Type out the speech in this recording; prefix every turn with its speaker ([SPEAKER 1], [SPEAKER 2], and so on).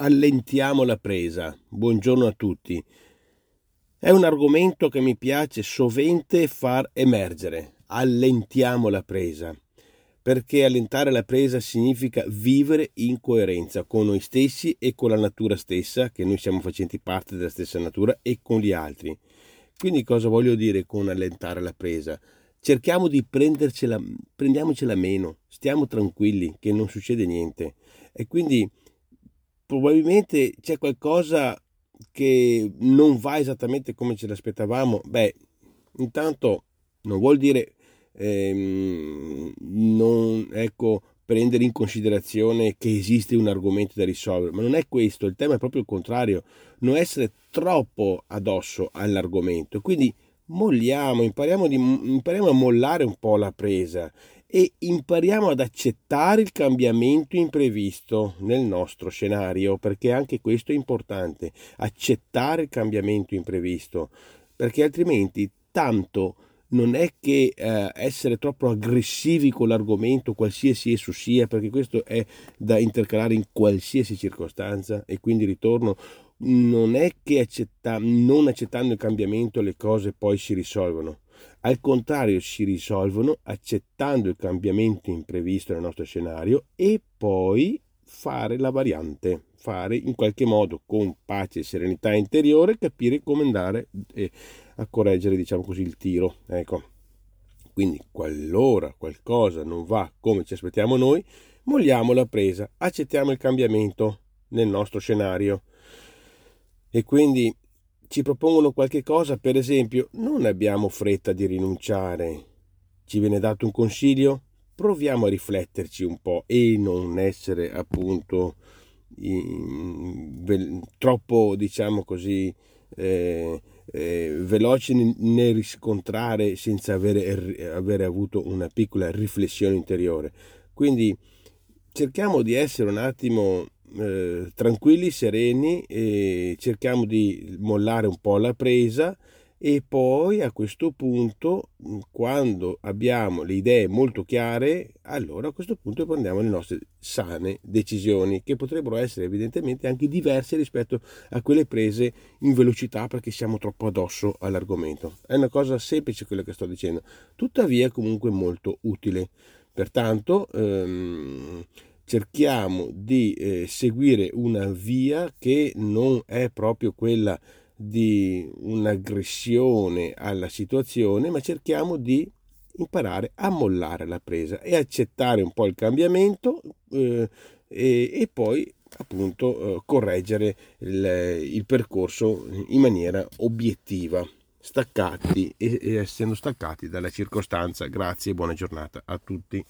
[SPEAKER 1] allentiamo la presa. Buongiorno a tutti. È un argomento che mi piace sovente far emergere. Allentiamo la presa. Perché allentare la presa significa vivere in coerenza con noi stessi e con la natura stessa, che noi siamo facenti parte della stessa natura, e con gli altri. Quindi cosa voglio dire con allentare la presa? Cerchiamo di prendercela, prendiamocela meno, stiamo tranquilli che non succede niente. E quindi probabilmente c'è qualcosa che non va esattamente come ce l'aspettavamo, beh, intanto non vuol dire ehm, non, ecco, prendere in considerazione che esiste un argomento da risolvere, ma non è questo, il tema è proprio il contrario, non essere troppo addosso all'argomento, quindi molliamo, impariamo, di, impariamo a mollare un po' la presa e impariamo ad accettare il cambiamento imprevisto nel nostro scenario, perché anche questo è importante, accettare il cambiamento imprevisto, perché altrimenti tanto non è che eh, essere troppo aggressivi con l'argomento, qualsiasi esso sia, perché questo è da intercalare in qualsiasi circostanza e quindi ritorno non è che accetta, non accettando il cambiamento le cose poi si risolvono al contrario, si risolvono accettando il cambiamento imprevisto nel nostro scenario e poi fare la variante, fare in qualche modo con pace e serenità interiore capire come andare a correggere, diciamo così, il tiro. Ecco. Quindi, qualora qualcosa non va come ci aspettiamo noi, molliamo la presa, accettiamo il cambiamento nel nostro scenario. E quindi ci propongono qualche cosa, per esempio, non abbiamo fretta di rinunciare. Ci viene dato un consiglio? Proviamo a rifletterci un po' e non essere appunto in, troppo, diciamo così, eh, eh, veloci nel riscontrare senza avere, avere avuto una piccola riflessione interiore. Quindi cerchiamo di essere un attimo eh, tranquilli, sereni e cerchiamo di mollare un po' la presa. E poi a questo punto quando abbiamo le idee molto chiare allora a questo punto prendiamo le nostre sane decisioni che potrebbero essere evidentemente anche diverse rispetto a quelle prese in velocità perché siamo troppo addosso all'argomento. È una cosa semplice quello che sto dicendo tuttavia comunque molto utile. Pertanto ehm, cerchiamo di eh, seguire una via che non è proprio quella di un'aggressione alla situazione, ma cerchiamo di imparare a mollare la presa e accettare un po' il cambiamento eh, e, e, poi appunto eh, correggere il, il, percorso in maniera obiettiva, staccati e, e essendo staccati dalla circostanza. Grazie e buona giornata a tutti.